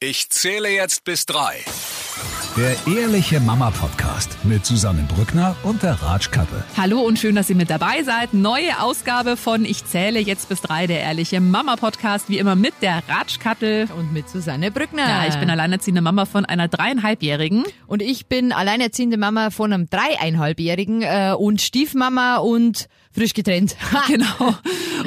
Ich zähle jetzt bis drei. Der Ehrliche Mama Podcast mit Susanne Brückner und der Ratschkattel. Hallo und schön, dass ihr mit dabei seid. Neue Ausgabe von Ich zähle jetzt bis drei, der Ehrliche Mama Podcast, wie immer mit der Ratschkattel. Und mit Susanne Brückner. Ja, ich bin alleinerziehende Mama von einer dreieinhalbjährigen. Und ich bin alleinerziehende Mama von einem dreieinhalbjährigen äh, und Stiefmama und frisch getrennt. genau.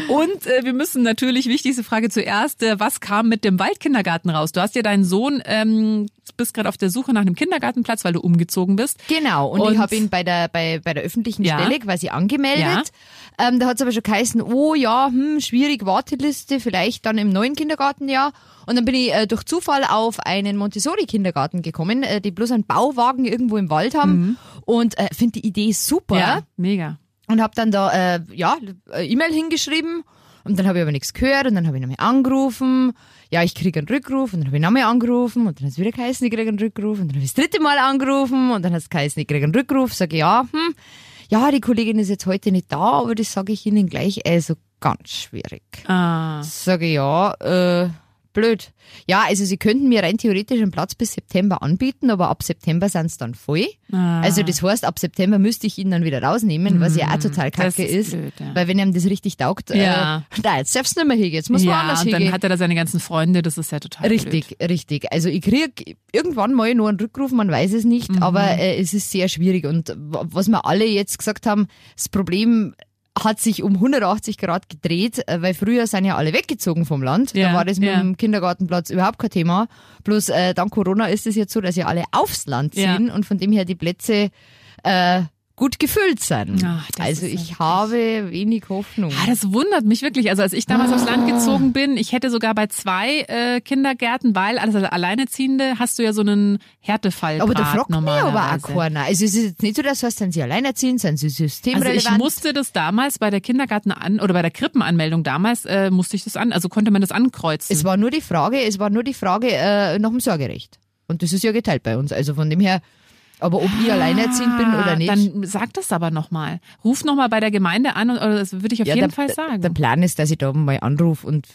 Und äh, wir müssen natürlich, wichtigste Frage zuerst, äh, was kam mit dem Waldkindergarten raus? Du hast ja deinen Sohn, ähm, bist gerade auf der Suche nach einem Kindergartenplatz, weil du umgezogen bist. Genau, und, Und- ich habe ihn bei der, bei, bei der öffentlichen Ja. Stelle quasi angemeldet. Ähm, da hat es aber schon geheißen, oh ja, hm, schwierig, Warteliste, vielleicht dann im neuen Kindergartenjahr. Und dann bin ich äh, durch Zufall auf einen Montessori-Kindergarten gekommen, äh, die bloß einen Bauwagen irgendwo im Wald haben. Und äh, finde die Idee super. Mhm. Ja, mega. Und habe dann da äh, ja E-Mail hingeschrieben und dann habe ich aber nichts gehört und dann habe ich nochmal angerufen. Ja, ich kriege einen Rückruf und dann habe ich nochmal angerufen und dann hat es wieder geheißen, ich kriege einen Rückruf und dann habe ich das dritte Mal angerufen und dann hat es geheißen, ich kriege einen Rückruf. Sage ja, hm, ja, die Kollegin ist jetzt heute nicht da, aber das sage ich Ihnen gleich, also ganz schwierig. Ah. Sage ja, äh, blöd. Ja, also Sie könnten mir rein theoretisch einen Platz bis September anbieten, aber ab September sind es dann voll. Ah. Also das heißt, ab September müsste ich ihn dann wieder rausnehmen, was ja auch total das kacke ist ist. blöd, ja. Weil wenn ihm das richtig taugt, Ja. äh, da, jetzt du nicht mehr hingehen, jetzt muss man Ja, anders und dann hingehen. hat er da seine ganzen Freunde, das ist ja total Richtig, richtig. Also ich krieg irgendwann mal nur einen Rückruf, man weiß es nicht, Mhm. aber äh, es ist sehr schwierig. Und was wir alle jetzt gesagt haben, das Problem hat sich um 180 Grad gedreht, äh, weil früher sind ja alle weggezogen vom Land. Ja, da war das mit ja. dem Kindergartenplatz überhaupt kein Thema. Bloß äh, dank Corona ist es jetzt so, dass ja alle aufs Land Ja. ziehen und von dem her die Plätze äh, gut gefüllt sind. Ach, also ja ich habe wenig Hoffnung. Ah, das wundert mich wirklich. Also als ich damals aufs Land gezogen bin, ich hätte sogar bei zwei äh, Kindergärten, weil als Alleinerziehende hast du ja so einen Härtefall. Aber da fragt mich aber auch keiner. Also es ist jetzt nicht so, dass du heißt, sind sie alleinerziehend, sind sie Also systemrelevant. ich musste das damals bei der Kindergarten an oder bei der Krippenanmeldung damals äh, musste ich das an, also konnte man das ankreuzen. es war nur die Frage, es war nur die Frage äh, nach dem Sorgerecht. Und das ist ja geteilt bei uns. Also von dem her, aber ob ich alleinerziehend bin oder nicht. Ah, Dann sag das aber nochmal. Ruf nochmal bei der Gemeinde an, und, oder das würde ich auf ja, jeden der, Fall sagen. Der Plan ist, dass ich da mal anrufe und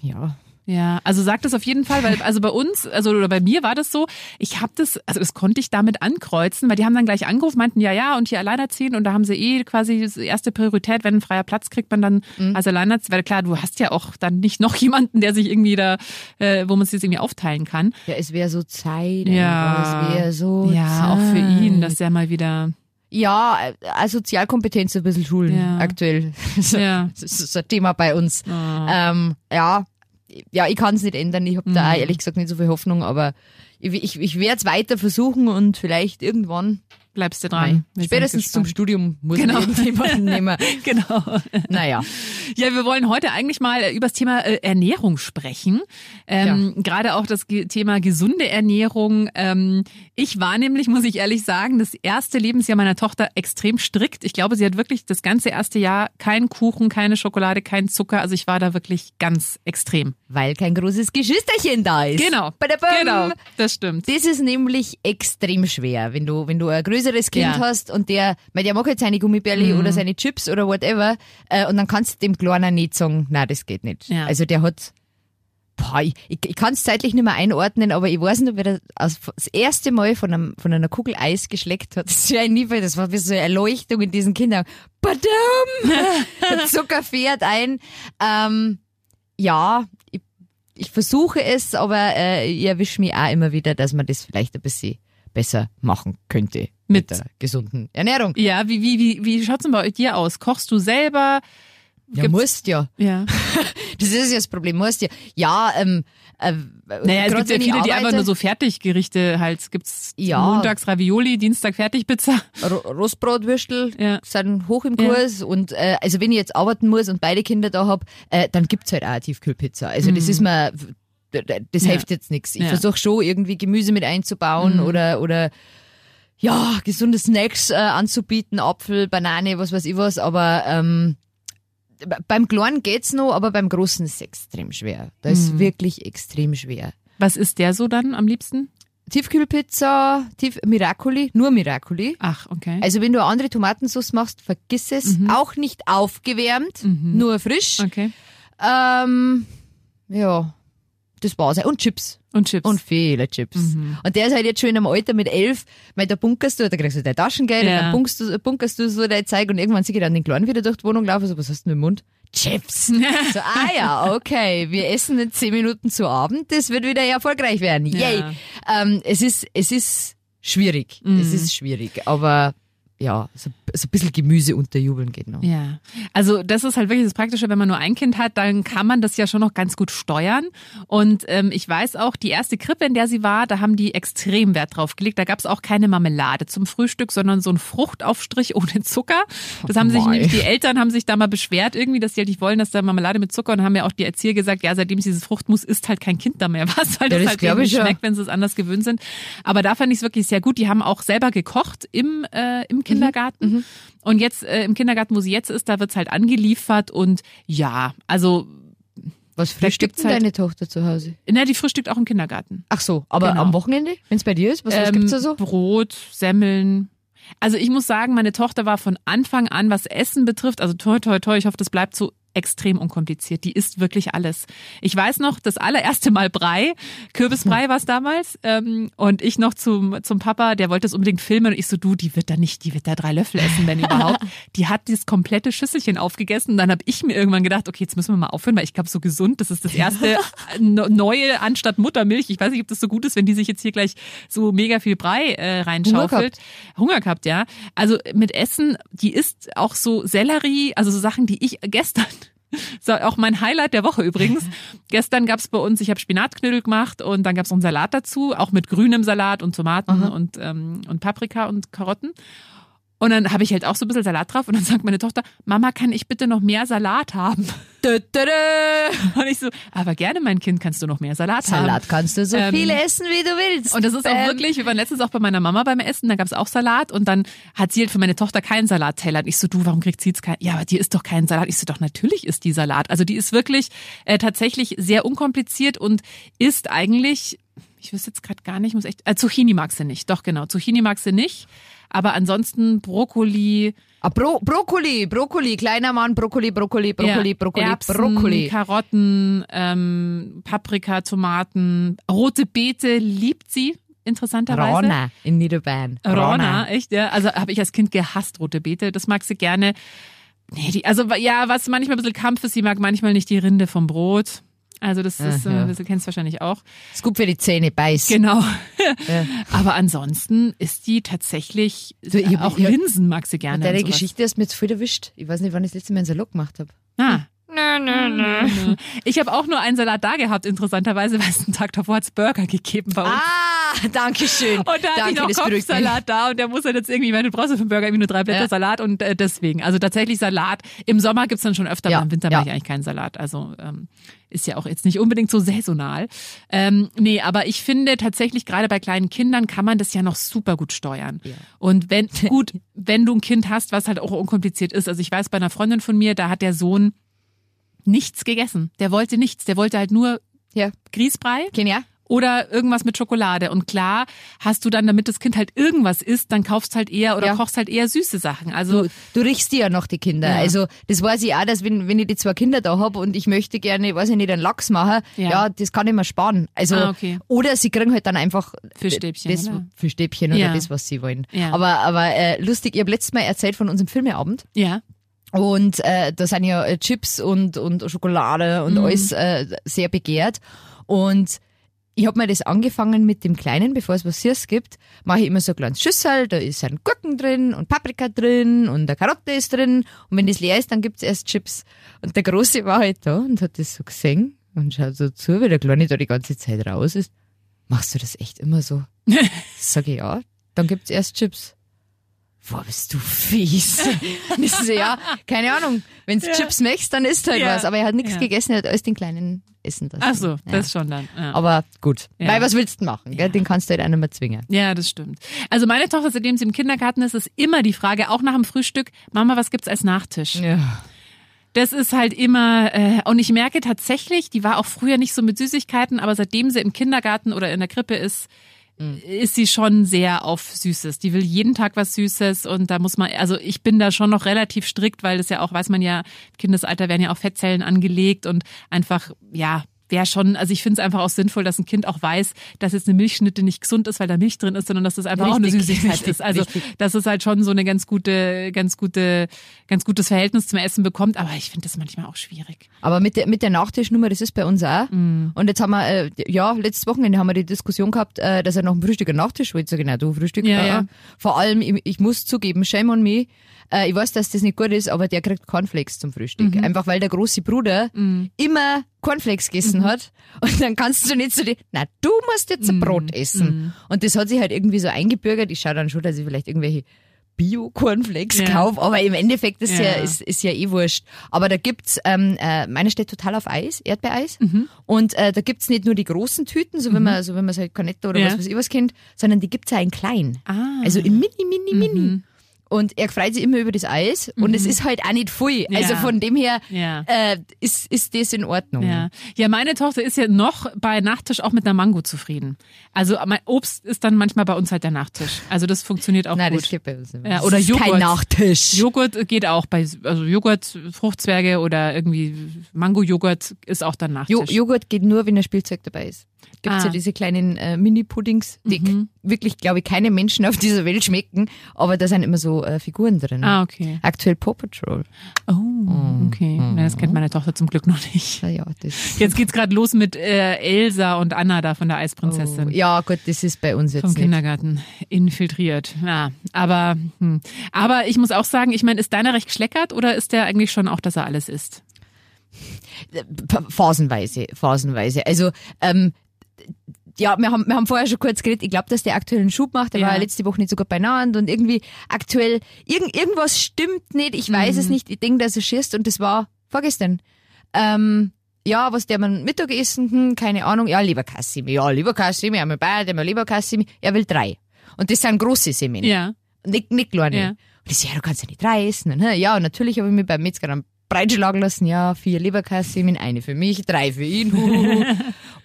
ja. Ja, also sag das auf jeden Fall, weil also bei uns, also oder bei mir war das so, ich habe das, also das konnte ich damit ankreuzen, weil die haben dann gleich angerufen, meinten ja, ja und hier alleinerziehend und da haben sie eh quasi die erste Priorität, wenn ein freier Platz kriegt man dann Mhm. als alleinerziehend, weil klar, du hast ja auch dann nicht noch jemanden, der sich irgendwie da, äh, wo man es jetzt irgendwie aufteilen kann. Ja, es wäre so Zeit. Ja. Es wäre so Ja, auch für Zeit. ihn, dass der mal wieder, Ja, äh, Sozialkompetenz ein bisschen schulen Ja. aktuell. Ja. Das ist ein Thema bei uns. Ähm, ja, ja, ich kann es nicht ändern. Ich habe da Mhm. auch ehrlich gesagt nicht so viel Hoffnung, aber ich, ich, ich werde es weiter versuchen und vielleicht irgendwann, bleibst du nein, dran. Sind spätestens zum. Studium muss Genau. man irgendjemanden nehmen. Genau. Naja, Ja, wir wollen heute eigentlich mal äh, über das Thema äh, Ernährung sprechen. Ähm, Gerade auch das Thema gesunde Ernährung. Ähm, ich war nämlich, muss ich ehrlich sagen, das erste Lebensjahr meiner Tochter extrem strikt. Ich glaube, sie hat wirklich das ganze erste Jahr keinen Kuchen, keine Schokolade, keinen Zucker. Also ich war da wirklich ganz extrem. weil kein großes Geschwisterchen da ist. Genau. Badabam. Genau, das stimmt. Das ist nämlich extrem schwer, wenn du, wenn du ein größeres Kind Ja. Mhm. hast und der, weil der mag halt seine Gummibärli oder seine Chips oder whatever, äh, und dann kannst du dem Kleinen nicht sagen, na, das geht nicht. Ja. Also der hat, boah, ich, ich, ich kann es zeitlich nicht mehr einordnen, aber ich weiß nicht, ob er das, das erste Mal von, einem, von einer Kugel Eis geschleckt hat. Das ist ja ein Niefel, das war wie so eine Erleuchtung in diesen Kindern. Badam! Der Zucker fährt ein. Ähm, ja, ich, ich versuche es, aber äh, ich erwische mich auch immer wieder, dass man das vielleicht ein bisschen besser machen könnte Mit- mit der gesunden Ernährung. Ja, wie, wie, wie, wie schaut's denn bei dir aus? Kochst du selber? Ja, Gibt's- musst ja. Ja. Das ist ja das Problem, musst ja. Ja, ähm, äh, Naja, es gibt ja viele, die einfach nur so Fertiggerichte halt. Es gibt's Ja. montags Ravioli, Dienstag Fertigpizza. Ro- Rostbratwürstel Ja. sind hoch im Ja. Kurs und äh, also wenn ich jetzt arbeiten muss und beide Kinder da hab, äh, dann gibt's halt auch eine Tiefkühlpizza. Also das ist mir das Mhm. Ja. hilft jetzt nichts. Ich Ja. Mhm. versuche schon irgendwie Gemüse mit einzubauen oder oder ja, gesunde Snacks äh, anzubieten, Apfel, Banane, was weiß ich was, aber ähm, beim Kleinen geht's noch, aber beim Großen ist es extrem schwer. Da Mhm. ist wirklich extrem schwer. Was ist der so dann am liebsten? Tiefkühlpizza, Tief Miracoli, nur Miracoli. Ach, okay. Also wenn du eine andere Tomatensauce machst, vergiss es. Auch nicht aufgewärmt, nur frisch. okay. Ähm, ja, das war's. Und Chips. Und Chips. Und viele Chips. Mhm. Und der ist halt jetzt schon in einem Alter mit elf, weil da bunkerst du, da kriegst du dein Taschengeld, Ja. und dann bunkerst du, bunkerst du so dein Zeug und irgendwann sehe ich dann den Kleinen wieder durch die Wohnung laufen, so, was hast du denn im Mund? Chips. so, ah ja, okay, wir essen in zehn Minuten zu Abend, das wird wieder erfolgreich werden. Yay. Ja. Ähm, es ist, es ist schwierig. Es Mhm. ist schwierig, aber ja, so, so ein bisschen Gemüse unterjubeln geht noch. Ja, also das ist halt wirklich das Praktische, wenn man nur ein Kind hat, dann kann man das ja schon noch ganz gut steuern. Und ähm, ich weiß auch, die erste Krippe, in der sie war, da haben die extrem Wert drauf gelegt. Da gab es auch keine Marmelade zum Frühstück, sondern so ein Fruchtaufstrich ohne Zucker. Das haben sich Mei. nämlich, die Eltern haben sich da mal beschwert irgendwie, dass die halt nicht wollen, dass da Marmelade mit Zucker und haben ja auch die Erzieher gesagt, ja, seitdem es dieses Fruchtmus isst halt kein Kind da mehr was, weil Ja, das, das halt irgendwie ich ja. schmeckt, wenn sie es anders gewöhnt sind. Aber da fand ich es wirklich sehr gut. Die haben auch selber gekocht im, äh, im Kindergarten. Und jetzt äh, im Kindergarten, wo sie jetzt ist, da wird's halt angeliefert und ja, also Was frühstückt halt- deine Tochter zu Hause? na, die frühstückt auch im Kindergarten. Ach so, aber Genau. am Wochenende, wenn es bei dir ist, was, was Ähm, gibt's da so? Brot, Semmeln. Also ich muss sagen, meine Tochter war von Anfang an, was Essen betrifft, also toi, toi, toi, ich hoffe, das bleibt so extrem unkompliziert. Die isst wirklich alles. Ich weiß noch, das allererste Mal Brei, Kürbisbrei war es damals, ähm, und ich noch zum, zum Papa, der wollte es unbedingt filmen und ich so, du, die wird da nicht, die wird da drei Löffel essen, wenn überhaupt. Die hat dieses komplette Schüsselchen aufgegessen und dann habe ich mir irgendwann gedacht, okay, jetzt müssen wir mal aufhören, weil ich glaube, so gesund, das ist das erste no- neue anstatt Muttermilch. Ich weiß nicht, ob das so gut ist, wenn die sich jetzt hier gleich so mega viel Brei äh, reinschaufelt. Hunger gehabt, ja. Also mit Essen, die isst auch so Sellerie, also so Sachen, die ich gestern so, auch mein Highlight der Woche übrigens. Gestern gab's bei uns, ich habe Spinatknödel gemacht und dann gab's noch einen Salat dazu, auch mit grünem Salat und Tomaten und, ähm, und Paprika und Karotten. Und dann habe ich halt auch so ein bisschen Salat drauf und dann sagt meine Tochter, Mama, kann ich bitte noch mehr Salat haben? Und ich so, aber gerne, mein Kind, kannst du noch mehr Salat, haben. Salat kannst du so Ähm, viele essen, wie du willst. Und das ist auch Bam. wirklich, wir waren letztens auch bei meiner Mama beim Essen, da gab's auch Salat und dann hat sie halt für meine Tochter keinen Salatteller. Und ich so, du, warum kriegt sie jetzt keinen? Ja, aber die isst doch keinen Salat. Ich so, doch, natürlich ist die Salat. Also die ist wirklich äh, tatsächlich sehr unkompliziert und ist eigentlich, ich wüsste jetzt gerade gar nicht, muss echt, äh, Zucchini mag sie nicht. Doch, genau, Zucchini mag sie nicht. Aber ansonsten Brokkoli, Ah, Bro Brokkoli, Brokkoli, kleiner Mann, Brokkoli, Brokkoli, Brokkoli, ja, Brokkoli, Erbsen, Brokkoli. Karotten, ähm, Paprika, Tomaten, rote Beete liebt sie, interessanterweise. Rana in Niederbayern. Rona, echt, ja. Also habe ich als Kind gehasst, rote Beete. Das mag sie gerne. Nee, die, also ja, was manchmal ein bisschen Kampf ist, sie mag manchmal nicht die Rinde vom Brot. Also das ist, ja. äh, du kennst wahrscheinlich auch. Ist gut für die Zähne, beiß. Genau. Aber ansonsten ist die tatsächlich, Du, ich- auch ich- Linsen mag sie gerne. Deine. Geschichte hast mir jetzt voll erwischt. Ich weiß nicht, wann ich das letzte Mal einen Salat gemacht habe. Ah. Nö, nö, nö. Ich habe auch nur einen Salat da gehabt, interessanterweise, weil es einen Tag davor hat's Burger gegeben bei uns. Ah, danke schön. Und da hatte danke, ich noch. Kopfsalat da und der muss halt jetzt irgendwie, ich meine, du brauchst ja für den Burger irgendwie nur drei Blätter Ja. Salat und äh, deswegen. Also tatsächlich Salat. Im Sommer gibt's dann schon öfter, Ja, aber im Winter ja. mache ich eigentlich keinen Salat. Also ähm, ist ja auch jetzt nicht unbedingt so saisonal. Ähm, nee, aber ich finde tatsächlich, gerade bei kleinen Kindern kann man das ja noch super gut steuern. Und wenn, gut, wenn du ein Kind hast, was halt auch unkompliziert ist. Also ich weiß bei einer Freundin von mir, da hat der Sohn nichts gegessen. Der wollte nichts. Der wollte halt nur Ja, Grießbrei ja. Oder irgendwas mit Schokolade. Und klar, hast du dann, damit das Kind halt irgendwas isst, dann kaufst halt eher oder Ja. kochst halt eher süße Sachen. Also Du, du riechst die ja noch, die Kinder. Ja. Also das weiß ich auch, dass wenn, wenn ich die zwei Kinder da hab und ich möchte gerne, weiß ich nicht, einen Lachs machen, Ja. ja, das kann ich mir sparen. Also Ah, okay. oder sie kriegen halt dann einfach Fischstäbchen, das, oder? Fischstäbchen oder das, was sie wollen. Aber, aber äh, lustig, ich habe letztes Mal erzählt von unserem Filmeabend. ja. Und äh, da sind ja äh, Chips und, und Schokolade und Mhm. alles äh, sehr begehrt. Und ich habe mir das angefangen mit dem Kleinen, bevor es was Süßes gibt, mache ich immer so ein kleines Schüssel, da ist ein Gurken drin und Paprika drin und eine Karotte ist drin. Und wenn das leer ist, dann gibt's erst Chips. Und der Große war halt da und hat das so gesehen und schaut so zu, wie der Kleine da die ganze Zeit raus ist. Machst du das echt immer so? Sag ich, ja, dann gibt's erst Chips. Boah, bist du fies. Und ich so, ja, keine Ahnung. Wenn du Chips möchtest, dann isst halt Ja. was. Aber er hat nichts Ja. gegessen, er hat alles den Kleinen essen lassen. Ach so, ja. das schon dann. Ja. Aber gut. Ja. Weil was willst du machen? Gell? Den kannst du halt auch nicht mehr zwingen. ja, das stimmt. Also meine Tochter, seitdem sie im Kindergarten ist, ist immer die Frage, auch nach dem Frühstück, Mama, was gibt's als Nachtisch? Ja. Das ist halt immer, äh, und ich merke tatsächlich, die war auch früher nicht so mit Süßigkeiten, aber seitdem sie im Kindergarten oder in der Krippe ist, ist sie schon sehr auf Süßes. Die will jeden Tag was Süßes und da muss man, also ich bin da schon noch relativ strikt, weil das ja auch, weiß man ja, Kindesalter werden ja auch Fettzellen angelegt und einfach, ja, wäre schon, also ich finde es einfach auch sinnvoll, dass ein Kind auch weiß, dass jetzt eine Milchschnitte nicht gesund ist, weil da Milch drin ist, sondern dass das einfach auch eine Richtig, Süßigkeit richtig, ist. Also richtig. dass es halt schon so eine ganz gute, ganz gute, ganz gutes Verhältnis zum Essen bekommt. Aber ich finde das manchmal auch schwierig. Aber mit der, mit der Nachtischnummer, das ist bei uns auch. Mhm. Und jetzt haben wir, äh, ja, letztes Wochenende haben wir die Diskussion gehabt, äh, dass er nach dem Frühstück einen Nachtisch. Sag ich, na, du Frühstück. Ja, äh, ja. Vor allem, ich, ich muss zugeben, shame on me. Äh, ich weiß, dass das nicht gut ist, aber der kriegt Cornflakes zum Frühstück. Mhm. Einfach weil der große Bruder immer Cornflakes gegessen Mhm. hat. Und dann kannst du nicht so die, na, du musst jetzt Mhm. ein Brot essen. Und das hat sich halt irgendwie so eingebürgert. Ich schaue dann schon, dass ich vielleicht irgendwelche Bio-Cornflakes Ja. kaufe, aber im Endeffekt ist ja, Ja. ist, ist ja eh wurscht. Aber da gibt's, ähm, äh, meine steht total auf Eis, Erdbeereis. Und äh, da gibt's nicht nur die großen Tüten, so wenn man, so wenn man halt Cornetto oder Ja. was weiß ich was kennt, sondern die gibt's auch in klein. Ah. Also in mini, mini, mini. Und er freut sich immer über das Eis und es ist halt auch nicht. Also Ja. von dem her Ja. äh, ist, ist das in Ordnung. Ja. ja, meine Tochter ist ja noch bei Nachtisch auch mit einer Mango zufrieden. Also mein Obst ist dann manchmal bei uns halt der Nachtisch. Also das funktioniert auch Nein, gut. das geht bei uns nicht. Ja, Das oder ist Joghurt. kein Nachtisch. Joghurt geht auch bei, also Joghurt, Fruchtzwerge oder irgendwie Mango-Joghurt ist auch dann Nachtisch. Jo Joghurt geht nur, wenn ein Spielzeug dabei ist. Gibt's Ah. ja diese kleinen äh, Mini-Puddings, die Mhm. wirklich, glaube ich, keine Menschen auf dieser Welt schmecken, aber da sind immer so äh, Figuren drin. ah, okay. Aktuell Paw Patrol. Oh, okay. Na, das kennt meine Tochter zum Glück noch nicht. Ja, ja, das. Jetzt geht's gerade los mit äh, Elsa und Anna da von der Eisprinzessin. Oh, ja, gut, das ist bei uns jetzt Vom nicht. Kindergarten infiltriert. Ja, aber hm. aber ich muss auch sagen, ich meine, ist deiner recht geschleckert oder ist der eigentlich schon auch, dass er alles isst? Phasenweise, phasenweise. Also, ähm, ja, wir haben, wir haben vorher schon kurz geredet. Ich glaube, dass der aktuell einen Schub macht. Der Ja. war ja letzte Woche nicht so gut beieinander und irgendwie aktuell, irgend, irgendwas stimmt nicht. Ich weiß Mhm. es nicht. Ich denke, dass er schießt und das war vorgestern. Ähm, ja, was der man Mittagessen, hm, keine Ahnung. Ja, Leberkassimi. Ja, Leberkassimi, einmal beide, einmal Leberkassimi. Er will drei. Und das sind große Semmeln. Ja. Nicht, nicht kleine. Ja. Und ich so, ja, du kannst ja nicht drei essen. Und, ja, und natürlich habe ich mich beim Metzger dann breitschlagen lassen. Ja, vier Leberkassemen, eine für mich, drei für ihn. Huhuhu.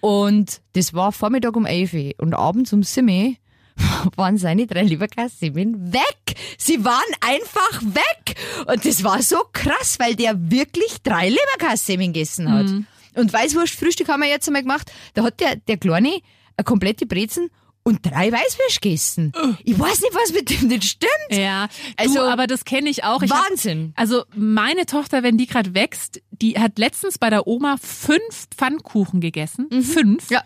und das war Vormittag um 11 Uhr. Und abends um 7 Uhr waren seine drei Leberkassemen weg. Sie waren einfach weg. Und das war so krass, weil der wirklich drei Leberkassemen gegessen hat. Und Weißwurst-Frühstück haben wir jetzt einmal gemacht. Da hat der, der Kleine eine komplette Brezen und drei Weißwürst gegessen. Ich weiß nicht, was mit dem nicht stimmt. Ja, Also, du, aber das kenne ich auch. Ich hab- Wahnsinn. also meine Tochter, wenn die gerade wächst, die hat letztens bei der Oma fünf Pfannkuchen gegessen. Fünf. Ja.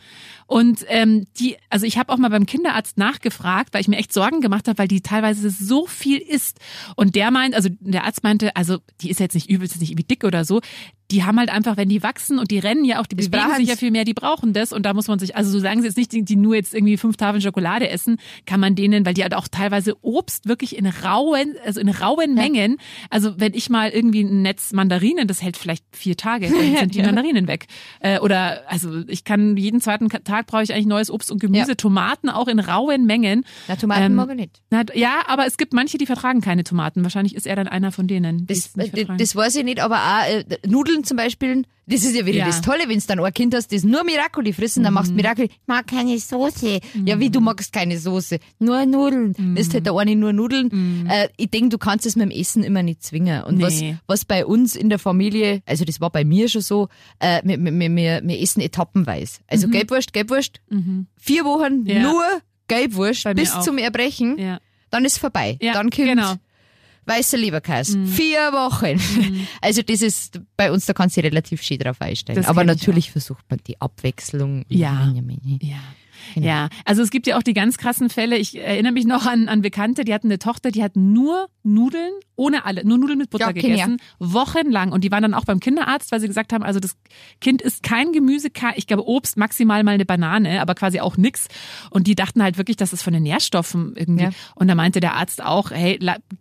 Und ähm, die, also ich habe auch mal beim Kinderarzt nachgefragt, weil ich mir echt Sorgen gemacht habe, weil die teilweise so viel isst. Und der meint, also der Arzt meinte, also die ist jetzt nicht übel, ist nicht irgendwie dick oder so. Die haben halt einfach, wenn die wachsen und die rennen ja auch, die Das bewegen sich ja viel mehr, die brauchen das. Und da muss man sich, also so sagen sie jetzt nicht, die, die nur jetzt irgendwie fünf Tafeln Schokolade essen, kann man denen, weil die halt auch teilweise Obst wirklich in rauen, also in rauen Mengen. Also wenn ich mal irgendwie ein Netz Mandarinen, das hält vielleicht vier Tage, dann sind die Mandarinen weg. Äh, oder also ich kann jeden zweiten Tag brauche ich eigentlich neues Obst und Gemüse, Ja. Tomaten auch in rauen Mengen. Na, Tomaten Ähm, mag ich nicht. Na, ja, aber es gibt manche, die vertragen keine Tomaten. Wahrscheinlich ist er dann einer von denen. Das, äh, das weiß ich nicht, aber auch äh, Nudeln zum Beispiel, das ist ja wieder Ja. Mhm. das Tolle, wenn du dann ein Kind hast, das nur Miracoli fressen, dann machst du Miracoli, ich mag keine Soße. Ja, wie, du magst keine Soße? Nur Nudeln. Mhm. Das ist halt der eine nur Nudeln. Äh, ich denke, du kannst es mit dem Essen immer nicht zwingen. Und was, Nee. was bei uns in der Familie, also das war bei mir schon so, äh, wir, wir, wir, wir essen etappenweise. Also Gelbwurst, Gelbwurst, vier Wochen Mhm. Ja. nur Gelbwurst bis auch. zum Erbrechen, ja. dann ist vorbei. Dann kommt genau. Weißer Leberkäse. Mhm. Vier Wochen. Also das ist bei uns, da kannst du relativ schön drauf einstellen. Das Aber natürlich versucht man die Abwechslung. Ja. Ja. Ja. Ja, also es gibt ja auch die ganz krassen Fälle. Ich erinnere mich noch an, an Bekannte, die hatten eine Tochter, die hat nur Nudeln, ohne alle, nur Nudeln mit Butter Ja, gegessen, wochenlang. Und die waren dann auch beim Kinderarzt, weil sie gesagt haben, also das Kind isst kein Gemüse, ich glaube Obst, maximal mal eine Banane, aber quasi auch nix. Und die dachten halt wirklich, das ist von den Nährstoffen irgendwie. Ja. Und da meinte der Arzt auch, hey,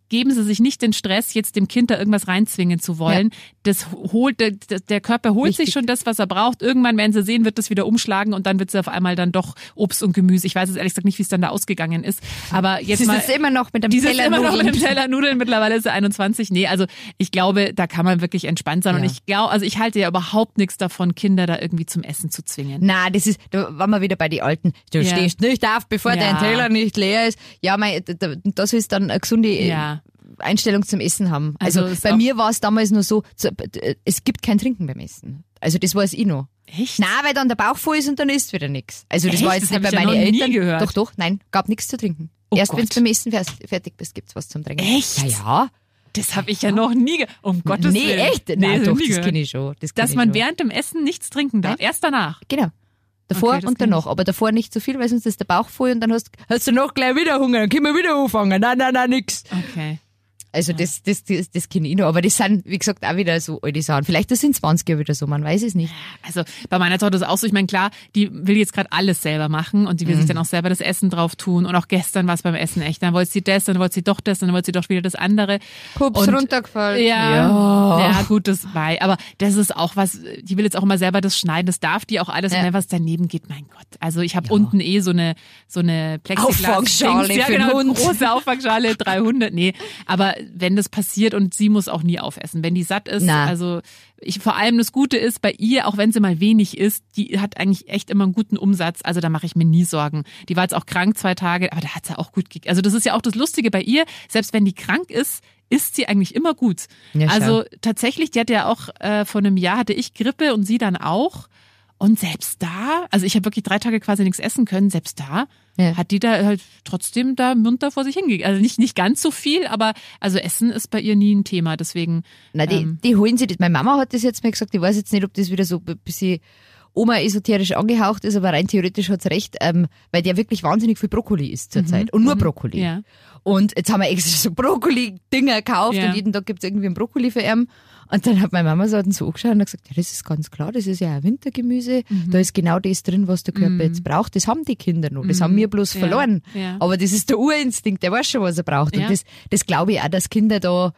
geben Sie sich nicht den Stress, jetzt dem Kind da irgendwas reinzwingen zu wollen. Das holt, der, der Körper holt Richtig. sich schon das, was er braucht. Irgendwann werden Sie sehen, wird das wieder umschlagen und dann wird sie auf einmal dann doch Obst und Gemüse. Ich weiß jetzt ehrlich gesagt nicht, wie es dann da ausgegangen ist. Aber jetzt Sie mal. ist immer noch mit dem Teller immer noch mit dem Teller Nudeln. Mittlerweile ist sie 21. Nee, also ich glaube, da kann man wirklich entspannt sein. Und Ja. ich glaube, also ich halte ja überhaupt nichts davon, Kinder da irgendwie zum Essen zu zwingen. Na, das ist, da waren wir wieder bei den Alten. Du Ja. stehst nicht auf, bevor Ja. dein Teller nicht leer ist. Ja, mein, da, da- das ist dann eine gesunde äh, Ja. Einstellung zum Essen haben. Also, Also bei mir war es damals nur so, äh, es gibt kein Trinken beim Essen. Also das weiß ich noch. Echt? Nein, weil dann der Bauch voll ist und dann isst wieder nichts. Also das Echt? war jetzt Das nicht bei ich ja meinen Eltern. gehört. Doch, doch, nein, gab nichts zu trinken. Oh Erst wenn du beim Essen fer- fertig bist, gibt's was zum Trinken. Echt? Ja, ja. Das habe ich ja noch nie ge Um Gottes nee, Willen. echt? Nee, Nein, doch, das kenne ich schon. Das Dass man schon. während dem Essen nichts trinken darf. Nein. Erst danach. Genau. Davor Okay, und danach. Aber davor nicht so viel, weil sonst ist der Bauch voll und dann hast, hast du noch gleich wieder Hunger, dann können wir wieder anfangen. Nein, nein, nein, nix. Okay. Also das, das, das, das kenne ich noch. Aber das sind, wie gesagt, auch wieder so alte Sachen. Vielleicht das sind 20er wieder so, man weiß es nicht. Also bei meiner Tochter ist es auch so, ich meine, klar, die will jetzt gerade alles selber machen und die will sich dann auch selber das Essen drauf tun. Und auch gestern war es beim Essen echt. Dann wollte sie das, dann wollte sie doch das, dann wollte sie doch wieder das andere. Pups Und- runtergefallen. Ja, Ja. ja, gut, das war. Aber das ist auch was, die will jetzt auch immer selber das schneiden, das darf die auch alles. Ja. Und wenn was daneben geht, mein Gott. Also ich habe unten eh so eine so eine Plexiglas Auffangschale ja, genau, Hund. große Auffangschale, 300. Nee, aber wenn das passiert und sie muss auch nie aufessen, wenn die satt ist, Na. also ich vor allem das Gute ist bei ihr, auch wenn sie mal wenig isst, die hat eigentlich echt immer einen guten Umsatz, also da mache ich mir nie Sorgen. Die war jetzt auch krank zwei Tage, aber da hat sie auch gut ge Also das ist ja auch das Lustige bei ihr, selbst wenn die krank ist, isst sie eigentlich immer gut. Ja, also tatsächlich, die hatte ja auch äh, vor einem Jahr hatte ich Grippe und sie dann auch. Und selbst da, also ich habe wirklich drei Tage quasi nichts essen können, selbst da Ja. hat die da halt trotzdem da munter vor sich hingegangen. Also nicht, nicht ganz so viel, aber also Essen ist bei ihr nie ein Thema. Deswegen, Na, die, Ähm. die holen sich das. Meine Mama hat das jetzt mal gesagt, ich weiß jetzt nicht, ob das wieder so ein bisschen Oma-esoterisch angehaucht ist, aber rein theoretisch hat's recht, ähm, weil der wirklich wahnsinnig viel Brokkoli isst zurzeit. Und nur Brokkoli. Mhm. ja. Und jetzt haben wir extra so Brokkoli-Dinger gekauft Ja. und jeden Tag gibt's irgendwie ein Brokkoli für ihn. Und dann hat meine Mama so, so angeschaut und hat gesagt, ja, das ist ganz klar, das ist ja ein Wintergemüse. Mhm. Da ist genau das drin, was der Körper jetzt braucht. Das haben die Kinder noch. Das haben wir bloß Ja. verloren. Ja. Aber das ist der Urinstinkt, der weiß schon, was er braucht. Und das, das glaube ich auch, dass Kinder da,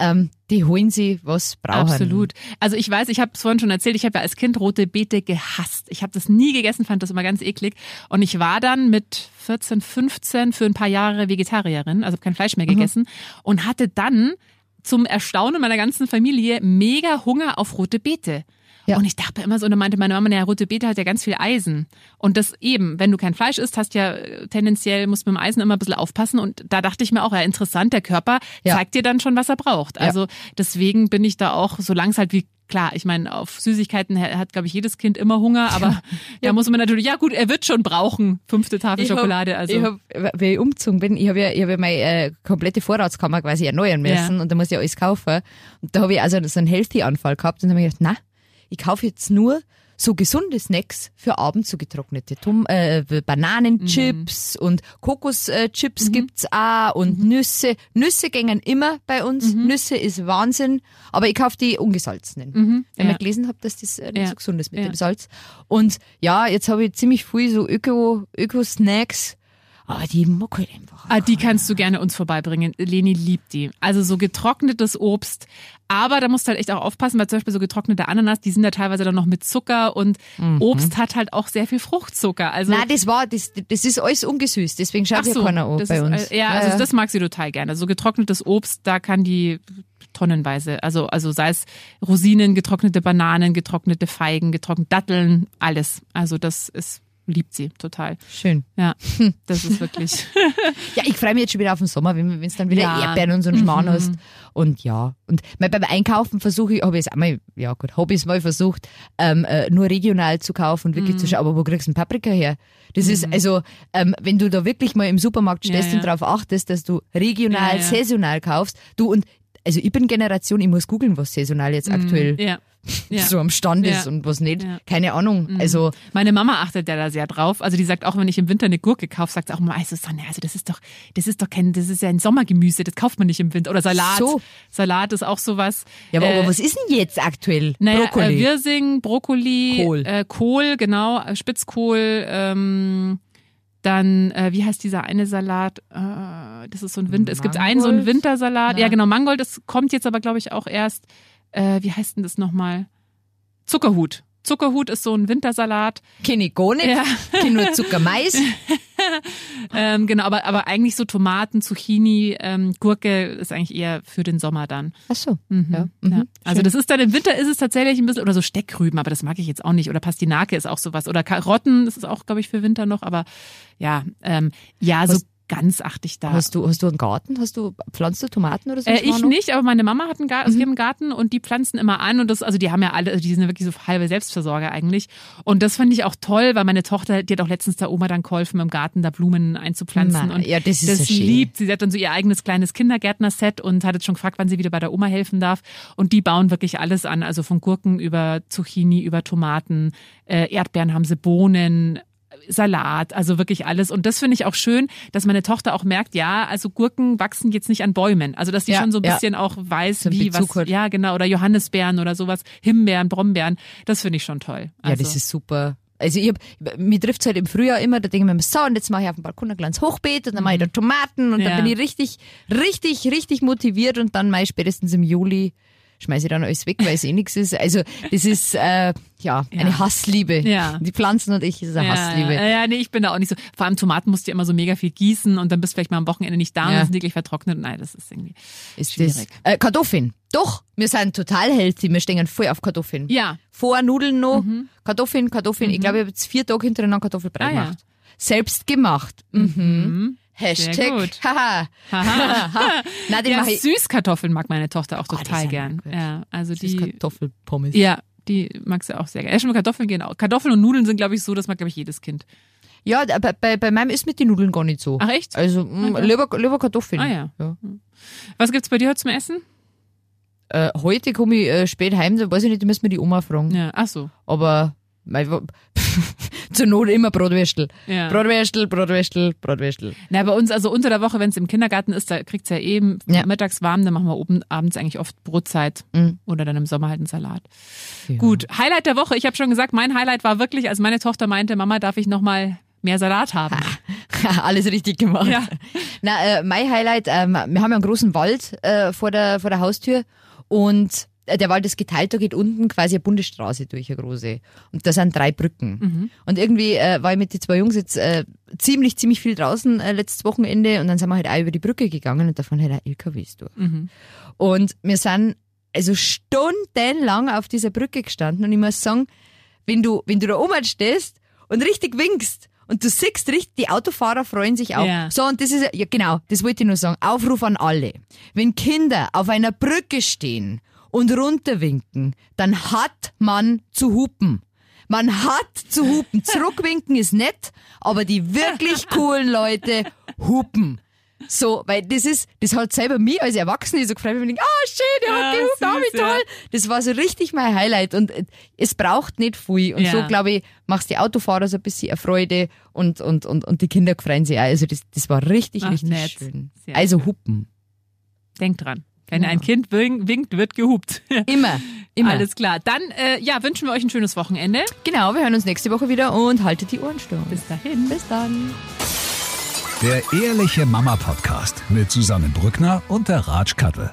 ähm, die holen sie, was brauchen. Absolut. Also ich weiß, ich habe es vorhin schon erzählt, ich habe ja als Kind rote Beete gehasst. Ich habe das nie gegessen, fand das immer ganz eklig. Und ich war dann mit 14, 15 für ein paar Jahre Vegetarierin, also hab kein Fleisch mehr gegessen und hatte dann zum Erstaunen meiner ganzen Familie mega Hunger auf rote Beete. Ja. Und ich dachte immer so, und dann meinte meine Mama, naja, rote Beete hat ja ganz viel Eisen. Und das eben, wenn du kein Fleisch isst, hast ja äh, tendenziell, musst mit dem Eisen immer ein bisschen aufpassen. Und da dachte ich mir auch, ja, interessant, der Körper Ja. zeigt dir dann schon, was er braucht. Ja. Also deswegen bin ich da auch, solange es halt wie Klar, ich meine, auf Süßigkeiten ha- hat, glaube ich, jedes Kind immer Hunger, aber da muss man natürlich, ja gut, er wird schon brauchen, fünfte Tafel Schokolade. Also Ich hab, wenn ich umgezogen bin, ich habe ja, ich hab ja meine äh, komplette Vorratskammer quasi erneuern müssen Ja. und da muss ich alles kaufen. Und da habe ich also so einen Healthy-Anfall gehabt und dann habe ich gedacht, na, ich kaufe jetzt nur so gesunde Snacks für abends, so getrocknete Tom äh, Bananenchips Mhm. und Kokoschips gibt's auch und Nüsse. Nüsse gängen immer bei uns. Mhm. Nüsse ist Wahnsinn, aber ich kaufe die ungesalzenen. Weil ja. ich gelesen habe, dass das äh, nicht Ja. so gesund ist mit Ja. dem Salz. Und ja, jetzt habe ich ziemlich viel so Öko, Öko-Snacks, aber die ich einfach. Ah, die kannst du gerne uns vorbeibringen. Leni liebt die. Also so getrocknetes Obst. Aber da musst du halt echt auch aufpassen, weil zum Beispiel so getrocknete Ananas, die sind ja teilweise dann noch mit Zucker und Obst hat halt auch sehr viel Fruchtzucker. Also Nein, das war, das, das ist alles ungesüßt, deswegen schaut so, keiner das bei ist, uns. äh, Ja, also das mag sie total gerne. Also so getrocknetes Obst, da kann die tonnenweise, also also sei es Rosinen, getrocknete Bananen, getrocknete Feigen, getrocknete Datteln, alles. Also das ist liebt sie total. Schön. Ja, das ist wirklich. Ja, ich freue mich jetzt schon wieder auf den Sommer, wenn es dann wieder Ja. Mhm. Erdbeeren und so einen Schmarrn hast. Und ja, und beim Einkaufen versuche ich, habe ich es einmal, ja gut, habe ich es mal versucht, ähm, äh, nur regional zu kaufen und Mhm. wirklich zu schauen, aber wo kriegst du einen Paprika her? Das ist, also, ähm, wenn du da wirklich mal im Supermarkt Ja, stehst ja. und darauf achtest, dass du regional, Ja, ja. saisonal kaufst, du und, also ich bin Generation, ich muss googeln, was saisonal jetzt aktuell Mhm. ja. Ja. so am Stand ist Ja. und was nicht. Keine Ahnung. Also, Meine Mama achtet ja da sehr drauf. Also die sagt auch, wenn ich im Winter eine Gurke kaufe, sagt sie auch mal, also Sonja, also das ist doch, das ist doch kein, das ist ja ein Sommergemüse, das kauft man nicht im Winter. Oder Salat. So. Salat ist auch sowas. ja, aber, Äh, aber was ist denn jetzt aktuell? Naja, Brokkoli. Äh, Wirsing, Brokkoli, Kohl. Äh, Kohl, genau, äh, Spitzkohl, ähm, dann, äh, wie heißt dieser eine Salat? Äh, das ist so ein Winter, es gibt einen so einen? Wintersalat. Ja, Ja. genau, Mangold, das kommt jetzt aber, glaube ich, auch erst, äh, wie heißt denn das nochmal? Zuckerhut. Zuckerhut ist so ein Wintersalat. Gar nicht. Ja. Kenne nur Zuckermais. Ähm, genau, aber, aber eigentlich so Tomaten, Zucchini, ähm, Gurke ist eigentlich eher für den Sommer dann. Ach so. Mhm. Ja. Ja. Mhm. Also Schön. das ist dann im Winter ist es tatsächlich ein bisschen oder so Steckrüben, aber das mag ich jetzt auch nicht. Oder Pastinake ist auch sowas. Oder Karotten das ist auch, glaube ich, für Winter noch. Aber ja, ähm, ja, so ganz achte ich da. Hast du, hast du einen Garten? Hast du, pflanzt du Tomaten oder so? Äh, ich nicht, aber meine Mama hat einen Garten, also mhm. einen Garten und die pflanzen immer an und das, also die haben ja alle, also die sind ja wirklich so halbe Selbstversorger eigentlich. Und das fand ich auch toll, weil meine Tochter, die hat auch letztens der Oma dann geholfen, im Garten da Blumen einzupflanzen. Na, und ja, das ist das so schön. liebt. Sie hat dann so ihr eigenes kleines Kindergärtnerset und hat jetzt schon gefragt, wann sie wieder bei der Oma helfen darf. Und die bauen wirklich alles an, also von Gurken über Zucchini, über Tomaten, äh, Erdbeeren haben sie, Bohnen, Salat, also wirklich alles. Und das finde ich auch schön, dass meine Tochter auch merkt, ja, also Gurken wachsen jetzt nicht an Bäumen. Also dass sie Ja, schon so ein ja. bisschen auch weiß, So wie was, hat. ja genau, oder Johannisbeeren oder sowas, Himbeeren, Brombeeren. Das finde ich schon toll. Ja, Also, das ist super. Also ich hab, mir trifft's halt im Frühjahr immer, da denke ich mir, so, und jetzt mache ich auf dem Balkon ein kleines Hochbeet und dann mache ich da Tomaten und Ja. dann bin ich richtig, richtig, richtig motiviert und dann mache ich spätestens im Juli schmeiße ich dann alles weg, weil es eh nichts ist. Also das ist äh, ja eine Hassliebe. Ja. Die Pflanzen und ich ist eine ja, Hassliebe. Ja, ja, nee, ich bin da auch nicht so. Vor allem Tomaten musst du ja immer so mega viel gießen und dann bist du vielleicht mal am Wochenende nicht da und Ja. dann sind die gleich vertrocknet. Nein, das ist irgendwie ist schwierig. das. Äh, Kartoffeln. Doch, wir sind total healthy. Wir stehen voll auf Kartoffeln. Ja. Vor Nudeln noch, Kartoffeln, Kartoffeln. Ich glaube, ich habe jetzt vier Tage hintereinander Kartoffelbrei Ah, ja. gemacht. Selbst gemacht. Mhm. Hashtag. Sehr gut. Haha. Den Ja, mache ich. Süßkartoffeln mag meine Tochter auch Oh, die total sind gern. gut. Ja, also die, Kartoffelpommes. ja, die mag sie auch sehr gerne. Ja, schon Kartoffeln gehen auch. Kartoffeln und Nudeln sind, glaube ich, so, das mag, glaube ich, jedes Kind. Ja, bei, bei, bei meinem ist mit den Nudeln gar nicht so. Ach, echt? Also mh, lieber, lieber Kartoffeln. Ah, ja. ja. Was gibt's bei dir heute zum Essen? Äh, heute komme ich äh, spät heim, da weiß ich nicht, da müssen wir die Oma fragen. Ja, ach so. Aber zur Not immer Bratwürstel. Ja. Bratwürstel, Bratwürstel, Bratwürstel. Na, bei uns, also unter der Woche, wenn es im Kindergarten ist, da kriegt's ja eben Ja. mittags warm, dann machen wir oben abends eigentlich oft Brotzeit Mhm. oder dann im Sommer halt einen Salat. Gut, Highlight der Woche. Ich habe schon gesagt, mein Highlight war wirklich, als meine Tochter meinte, Mama, darf ich noch mal mehr Salat haben? Alles richtig gemacht. Ja. Na, äh, mein Highlight, ähm, wir haben ja einen großen Wald äh, vor, der, vor der Haustür und der Wald ist geteilt, da geht unten quasi eine Bundesstraße durch, eine große. Und da sind drei Brücken. Und irgendwie äh, war ich mit den zwei Jungs jetzt äh, ziemlich, ziemlich viel draußen äh, letztes Wochenende und dann sind wir halt auch über die Brücke gegangen und davon halt auch LKWs durch. Und wir sind also stundenlang auf dieser Brücke gestanden und ich muss sagen, wenn du, wenn du da oben stehst und richtig winkst und du siehst richtig, die Autofahrer freuen sich auch. Ja. So, und das ist, ja genau, das wollte ich nur sagen. Aufruf an alle. Wenn Kinder auf einer Brücke stehen und runterwinken, dann hat man zu hupen. Man hat zu hupen. Zurückwinken ist nett, aber die wirklich coolen Leute hupen. So, weil das ist, das hat selber mich als Erwachsene so gefreut, wenn ich denke, ah, schön, der Ja, hat gehupt, ah, wie ja. toll. Das war so richtig mein Highlight und äh, es braucht nicht viel. Und Ja. so, glaube ich, machst die Autofahrer so ein bisschen eine Freude und, und, und, und die Kinder freuen sich auch. Also das, das war richtig, Ach, richtig nett. schön. Sehr also hupen. Denk dran. Wenn ein Kind wink- winkt, wird gehupt. Immer, immer. Alles klar. Dann äh, ja, wünschen wir euch ein schönes Wochenende. Genau, wir hören uns nächste Woche wieder und haltet die Ohren stumm. Bis dahin. Bis dann. Der Ehrliche Mama Podcast mit Susanne Brückner und der Ratsch Kattel.